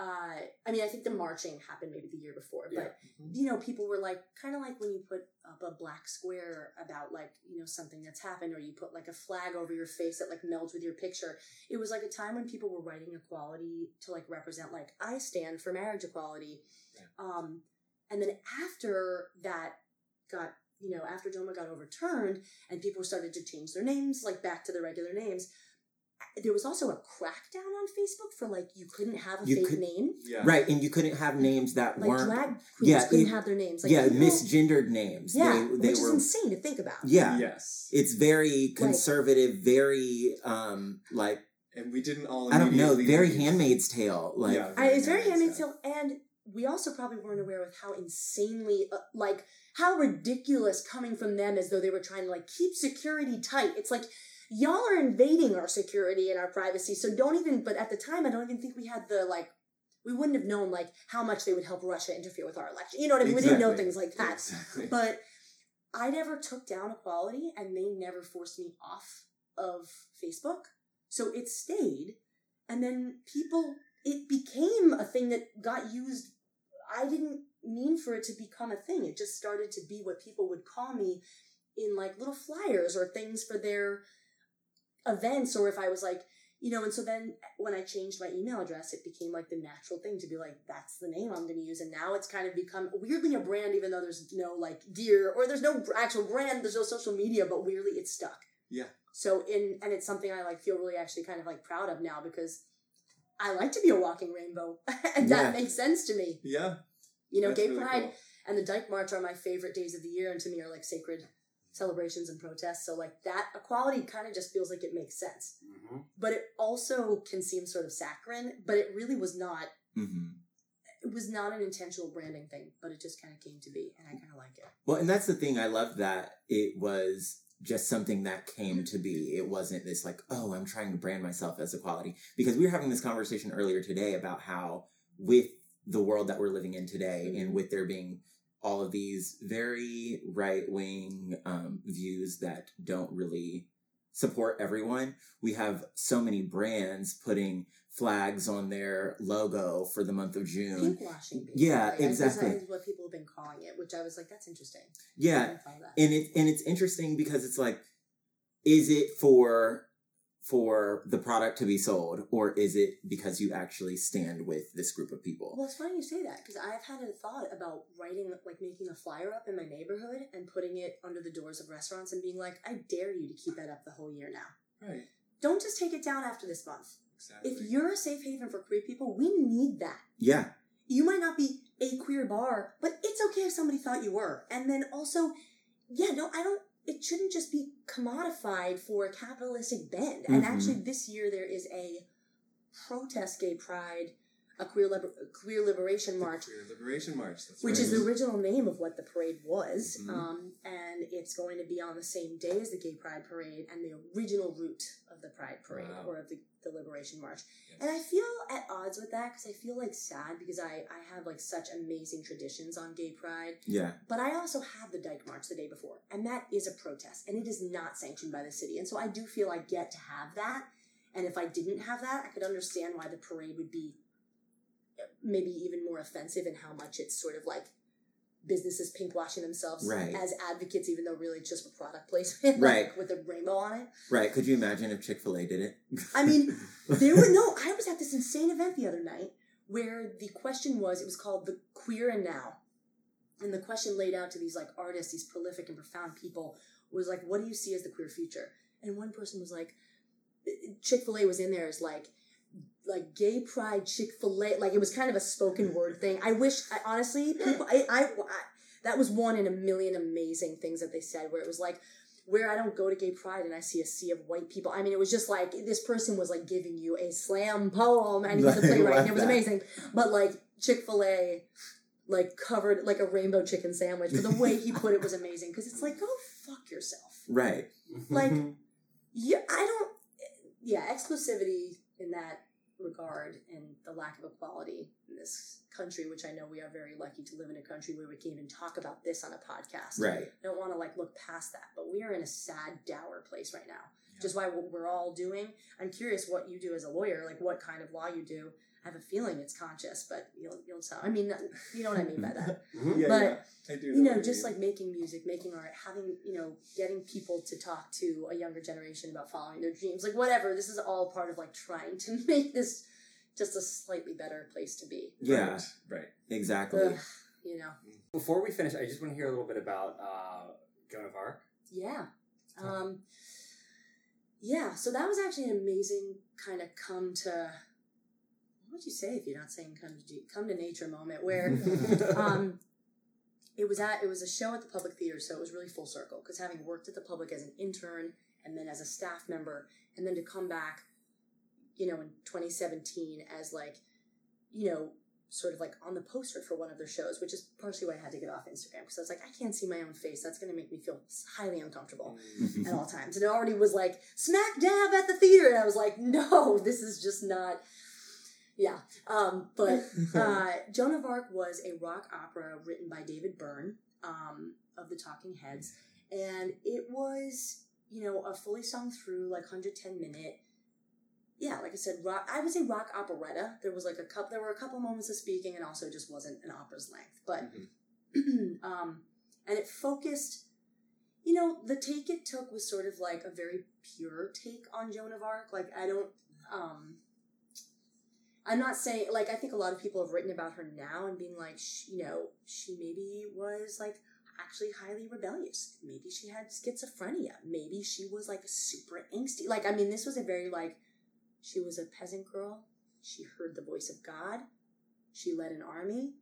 uh, I mean, I think the marching happened maybe the year before, but you know, people were like, kind of like when you put up a black square about like, you know, something that's happened, or you put like a flag over your face that like melds with your picture. It was like a time when people were writing equality to like represent, like, I stand for marriage equality. yeah. Um, and then after that got, you know, after DOMA got overturned and people started to change their names, like back to the regular names, there was also a crackdown on Facebook for like, you couldn't have a You fake could- name. Yeah. Right, and you couldn't have names that Like weren't drag queens yeah, couldn't it- have their names. Like yeah, people- misgendered names. Yeah, they, they which were is insane to think about. yeah. Yes. It's very conservative, very um like and we didn't all. I don't know, very leave. Handmaid's Tale. Like Yeah. I, it's very Handmaid's Handmaid's Tale, and we also probably weren't aware of how insanely, uh, like, how ridiculous coming from them as though they were trying to like keep security tight. It's like y'all are invading our security and our privacy, so don't even. But at the time, I don't even think we had the like. We wouldn't have known like how much they would help Russia interfere with our election. You know what I mean? We didn't know things like that. Exactly. But I never took down equality and they never forced me off of Facebook. So it stayed. And then people, it became a thing that got used. I didn't mean for it to become a thing. It just started to be what people would call me in like little flyers or things for their events. Or if I was like, you know, and so then when I changed my email address, it became like the natural thing to be like, that's the name I'm going to use. And now it's kind of become weirdly a brand, even though there's no like gear or there's no actual brand, there's no social media, but weirdly it's stuck. Yeah. So in, and it's something I like feel really actually kind of like proud of now because I like to be a walking rainbow and that Yeah. makes sense to me. Yeah. You know, that's Gay really Pride cool. and the Dyke March are my favorite days of the year and to me are like sacred celebrations and protests. So like that equality kind of just feels like it makes sense Mm-hmm. but it also can seem sort of saccharine but it really was not mhm. it was not an intentional branding thing but it just kind of came to be and i kind of like it Well, and that's the thing. I love that it was just something that came to be. It wasn't this like, oh, I'm trying to brand myself as equality. Because we were having this conversation earlier today about how with the world that we're living in today and with there being all of these very right wing um, views that don't really support everyone, we have so many brands putting flags on their logo for the month of June. pink washing Yeah. Exactly. that is what people have been calling it which i was like that's interesting Yeah, didn't follow that. and it and it's interesting because it's like is it for for the product to be sold or is it because you actually stand with this group of people well it's funny you say that because i've had a thought about writing like making a flyer up in my neighborhood and putting it under the doors of restaurants and being like i dare you to keep that up the whole year now Right. don't just take it down after this month Exactly. if you're a safe haven for queer people we need that yeah you might not be a queer bar, but it's okay if somebody thought you were. And then also, yeah, no, I don't, it shouldn't just be commodified for a capitalistic bend. And Mhm. actually, this year there is a protest gay pride. a queer liber- queer liberation The march, Queer Liberation March. That's which right. is the original name of what the parade was. Mhm. Um, and it's going to be on the same day as the Gay Pride Parade and the original route of the Pride Parade Wow. or of the, the Liberation March. Yes. And I feel at odds with that because I feel like sad because I, I have like such amazing traditions on Gay Pride. Yeah. But I also have the Dyke March the day before, and that is a protest, and it is not sanctioned by the city. And so I do feel I get to have that. And if I didn't have that, I could understand why the parade would be maybe even more offensive in how much it's sort of like businesses pinkwashing themselves Right. as advocates, even though really it's just for product placement, like, Right. with a rainbow on it. Right. Could you imagine if Chick fil A did it? I mean, There were no. I was at this insane event the other night where the question was. It was called the Queer and Now, and the question laid out to these like artists, these prolific and profound people, was like, "What do you see as the queer future?" And one person was like, "Chick Fil A was in there as like." Like gay pride Chick Fil A, like it was kind of a spoken word thing. I wish, I, honestly, people, I, I, I, that was one in a million amazing things that they said. Where it was like, where I don't go to gay pride and I see a sea of white people. I mean, it was just like this person was like giving you a slam poem and he was a Right, playwright and it was that. amazing. But like Chick fil A, like covered like a rainbow chicken sandwich. But the way he put it was amazing because it's like, go fuck yourself. Right. Like, yeah, I don't, yeah, exclusivity in that regard and the lack of equality in this country, which I know we are very lucky to live in a country where we can even talk about this on a podcast Right. I don't want to like look past that, but we are in a sad, dour place right now. Yeah. Just why what we're all doing. I'm curious what you do as a lawyer, like what kind of law you do. I have a feeling it's conscious, but you'll you'll tell. I mean, you know what I mean by that. Mhm. Yeah, But, yeah. I do. You know, just mean. like making music, making art, having you know, getting people to talk to a younger generation about following their dreams, like whatever. This is all part of like trying to make this just a slightly better place to be. Yeah. Right. right. Exactly. Ugh, you know. Before we finish, I just want to hear a little bit about uh, Joan of Arc. Yeah. Um, yeah, so that was actually an amazing kind of come to what would you say if you're not saying come to come to nature moment where um it was at it was a show at the public theater so it was really full circle because having worked at the public as an intern and then as a staff member and then to come back you know in 2017 as like you know sort of like on the poster for one of their shows which is partially why i had to get off instagram because i was like i can't see my own face that's going to make me feel highly uncomfortable Mm-hmm. at all times. And it already was like smack dab at the theater, and I was like, no, this is just not. Yeah, um, but uh, Joan of Arc was a rock opera written by David Byrne um, of the Talking Heads, and it was you know a fully sung through like 110 minute. Yeah, like I said, rock. I would say rock operetta. There was like a couple. There were a couple moments of speaking, and also just wasn't an opera's length. But um, and it focused you know, the take it took was sort of like a very pure take on Joan of Arc. Like, I don't, um, I'm not saying, like, I think a lot of people have written about her now and being like, sh you know, she maybe was like actually highly rebellious. Maybe she had schizophrenia. Maybe she was like super angsty. Like, I mean, this was a very like, she was a peasant girl. She heard the voice of God. She led an army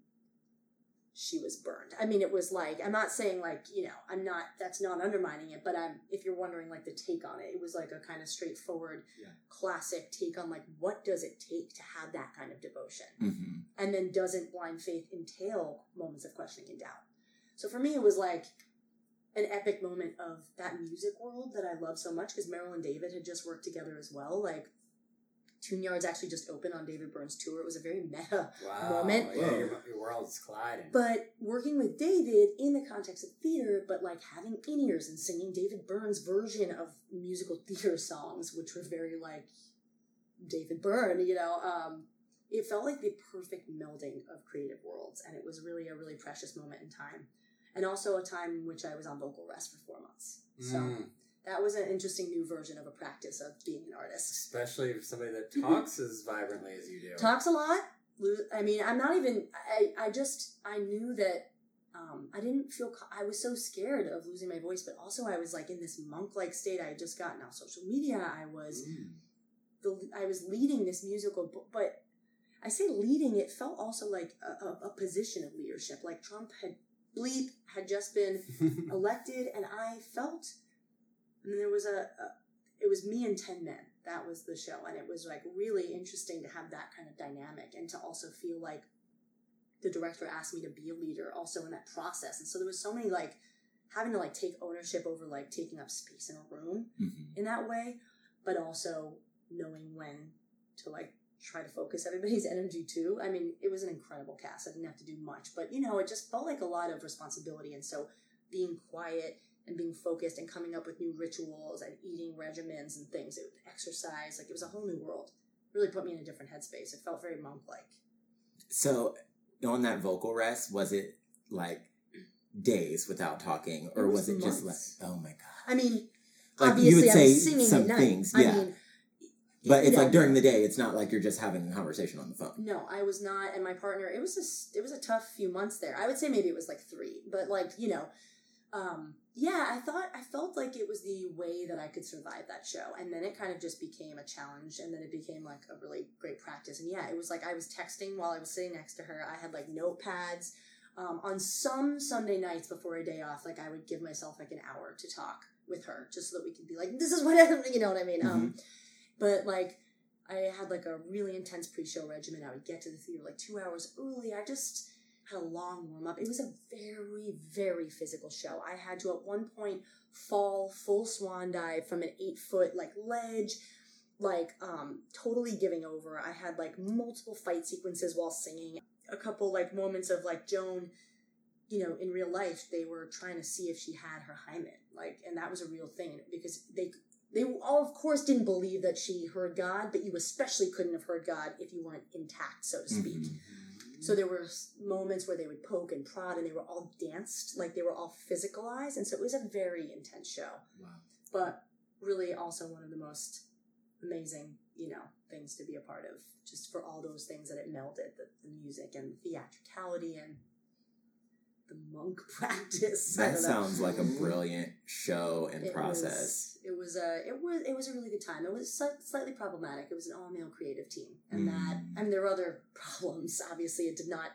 she was burned. I mean, it was like I'm not saying like you know I'm not that's not undermining it, but I'm if you're wondering like the take on it, it was like a kind of straightforward, Yeah. classic take on like what does it take to have that kind of devotion, Mhm. and then doesn't blind faith entail moments of questioning and doubt? So for me, it was like an epic moment of that music world that I love so much because Merrill and David had just worked together as well. Like Tune Yards actually just opened on David Byrne's tour. It was a very meta Wow. Moment. Yeah, your, your world's colliding. but working with David in the context of theater, but like having in ears and singing David Byrne's version of musical theater songs, which were very like David Byrne, you know, um, it felt like the perfect melding of creative worlds. And it was really a really precious moment in time. And also a time in which I was on vocal rest for four months. So Mm. That was an interesting new version of a practice of being an artist. Especially if somebody that talks as vibrantly as you do. talks a lot. I mean, I'm not even. I I just I knew that. Um, I didn't feel. I was so scared of losing my voice, but also I was like in this monk like state. I had just gotten off social media. I was Mm. the. I was leading this musical, but I say leading. It felt also like a, a, a position of leadership. Like Trump had bleep had just been elected, and I felt. And then there was a, a. It was me and ten men. that was the show and it was like really interesting to have that kind of dynamic and to also feel like the director asked me to be a leader also in that process and so there was so many like having to like take ownership over like taking up space in a room Mhm. in that way but also knowing when to like try to focus everybody's energy too i mean it was an incredible cast i didn't have to do much but you know it just felt like a lot of responsibility and so being quiet and being focused and coming up with new rituals and eating regimens and things it would exercise like it was a whole new world really put me in a different headspace it felt very monk like So on that vocal rest, was it like days without talking, or It was, was it just like, oh my god? i mean Like, obviously you would i say singing some at night things, i yeah. mean But it's you like during the day. It's not like you're just having a conversation on the phone. No, I was not, and my partner. It was a it was a tough few months there. I would say maybe it was like three, but like you know, um, yeah. I thought I felt like it was the way that I could survive that show, and then it kind of just became a challenge, and then it became like a really great practice. And yeah, it was like I was texting while I was sitting next to her. I had like notepads. Um, on some Sunday nights before a day off, like I would give myself like an hour to talk with her, just so that we could be like, "This is what I," you know what I mean. Um, but like I had like a really intense pre-show regimen. I would get to the theater like two hours early. I just had a long warm up. It was a very, very physical show. I had to at one point fall full swan dive from an eight foot like ledge, like um totally giving over. I had like multiple fight sequences while singing. A couple like moments of like Joan, you know, in real life, they were trying to see if she had her hymen. Like, and that was a real thing because they they all of course didn't believe that she heard god but you especially couldn't have heard god if you weren't intact so to speak Mhm. So there were moments where they would poke and prod and they were all danced like they were all physicalized and so it was a very intense show Wow. but really also one of the most amazing you know things to be a part of just for all those things that it melded the, the music and the theatricality and the monk practice That sounds like a brilliant show and It process. Was, it was a it was it was a really good time. It was slightly problematic. It was an all male creative team, and that Mm. I mean there were other problems. Obviously, it did not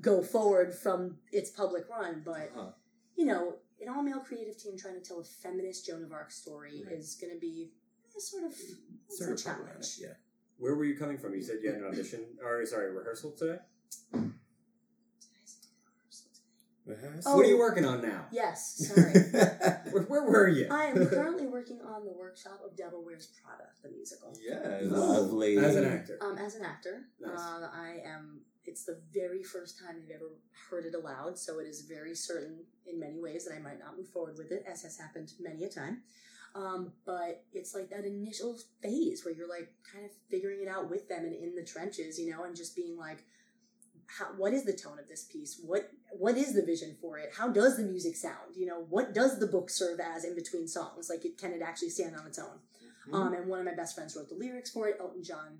go forward from its public run, but Uh-huh. you know, an all male creative team trying to tell a feminist Joan of Arc story Right. is going to be eh, sort of it's Sort a of challenge. yeah. Where were you coming from? You said you had an audition, or sorry, rehearsal today. Oh. What are you working on now? Yes, sorry. Where, where were you? I am currently working on the workshop of Devil Wears Prada, the musical. Yes. Lovely. As an actor. Um, as an actor, Nice. uh, I am. It's the very first time I've ever heard it aloud, so it is very certain in many ways that I might not move forward with it, as has happened many a time. Um, but it's like that initial phase where you're like kind of figuring it out with them and in the trenches, you know, and just being like, how, what is the tone of this piece? What what is the vision for it? How does the music sound? You know, what does the book serve as in between songs? Like, it, can it actually stand on its own? Mhm. Um, and one of my best friends wrote the lyrics for it. Elton John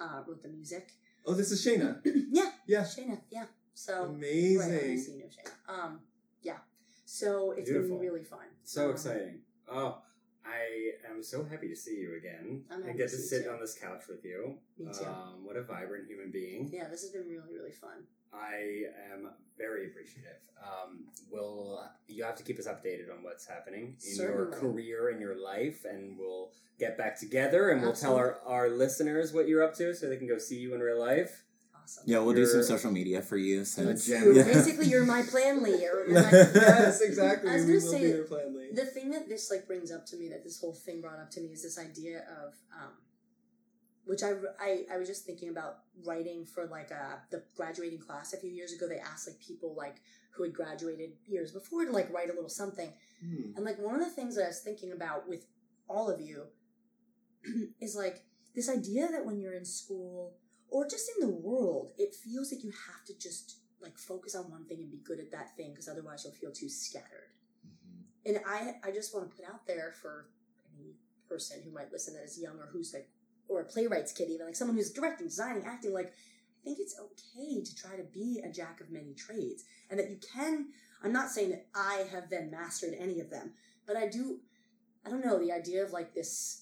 uh, wrote the music. oh, this is Shaina. yeah, Yeah. Shaina. Yeah. So Amazing. Right, you know Shaina. Um, yeah. So it's Beautiful. been really fun. So Um, exciting. Oh, I am so happy to see you again I'm happy and get to to sit too. on this couch with you. Me too. Um, what a vibrant human being. Yeah, this has been really really fun. I am very appreciative. Um, will you have to keep us updated on what's happening in your career and your life, and we'll get back together and we'll tell our, our listeners what you're up to so they can go see you in real life. Awesome. Yeah, we'll do some social media for you. So Thank gem. you. Yeah. Basically, you're my Planoly. Or my, yes, exactly. I was gonna will say plan the thing that this like brings up to me that this whole thing brought up to me is this idea of um, which I, I I was just thinking about writing for like uh the graduating class a few years ago they asked like people like who had graduated years before to like write a little something Hmm. and like one of the things that I was thinking about with all of you is like this idea that when you're in school or just in the world it feels like you have to just like focus on one thing and be good at that thing because otherwise you'll feel too scattered Mhm. and I I just want to put out there for any person who might listen that is young or who's like or a playwright's kid even like someone who's directing, designing, acting like I think it's okay to try to be a jack of many trades and that you can I'm not saying that I have then mastered any of them, but I do I don't know, the idea of like this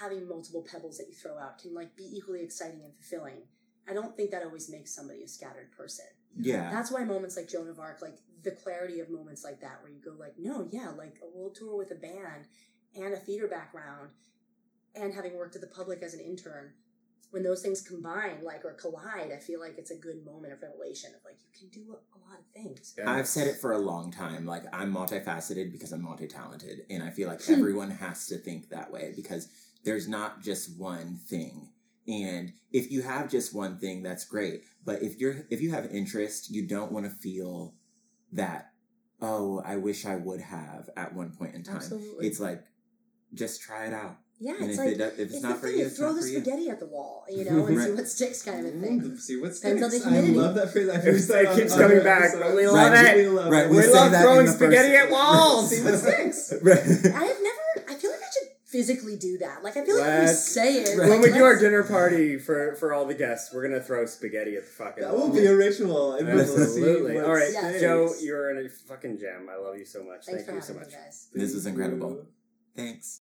having multiple pebbles that you throw out can like be equally exciting and fulfilling. I don't think that always makes somebody a scattered person. yeah. That's why moments like Joan of Arc, like the clarity of moments like that, where you go like, no, yeah, like a world tour with a band and a theater background and having worked at the public as an intern, when those things combine, like or collide, I feel like it's a good moment of revelation of like you can do a, a lot of things. Yeah. I've said it for a long time. Like I'm multifaceted because I'm multi-talented, and I feel like Hmm. everyone has to think that way because there's not just one thing. And if you have just one thing, that's great. But if you're if you have interest, you don't want to feel that oh, I wish I would have at one point in time. Absolutely. It's like just try it out. Yeah, and it's if, like it, if it's, it's not the for thing, you, you it's throw not the for you. spaghetti at the wall, you know, and see what sticks, kind of a thing. Mm, see what Depends on sticks. the I love that phrase. I've It used that on keeps coming back, but we love Right, it. We love Right, it. we We love throwing in spaghetti first- at walls. See what sticks. Right. I've never. I feel like I should physically do that. Like I feel like if we Let's- say it. Right. when we do our dinner party for for all the guests, we're gonna throw spaghetti at the fucking. That wall. will be a ritual. and we will see Absolutely. All right, Yeah. sticks. Joe, you're in a fucking gem. I love you so much. Thanks Thank for you so much. me, guys. This was incredible. Thanks.